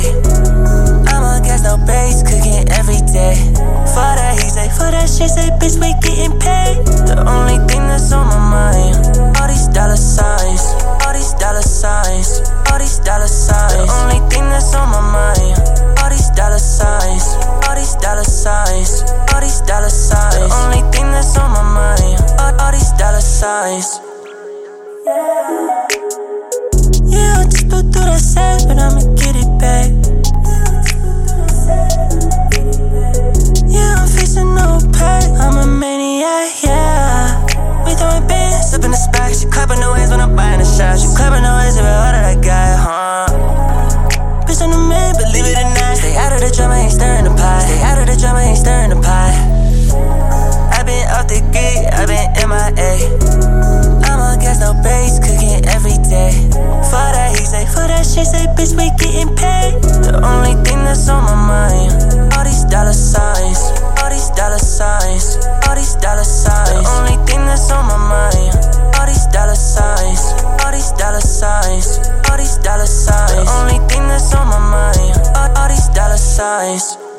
way. I'ma against no base, cooking every day. For that he say, for that shit, say, bitch, we getting paid. The only thing that's on my mind, all these dollar signs, all these dollar signs, all these dollar signs. The only thing that's on my mind, all these dollar signs, all these dollar signs, all these dollar signs. The only thing that's on my mind, all, all these dollar signs. Yeah. We throwing bands up in the sky. She clapping her hands when I'm size.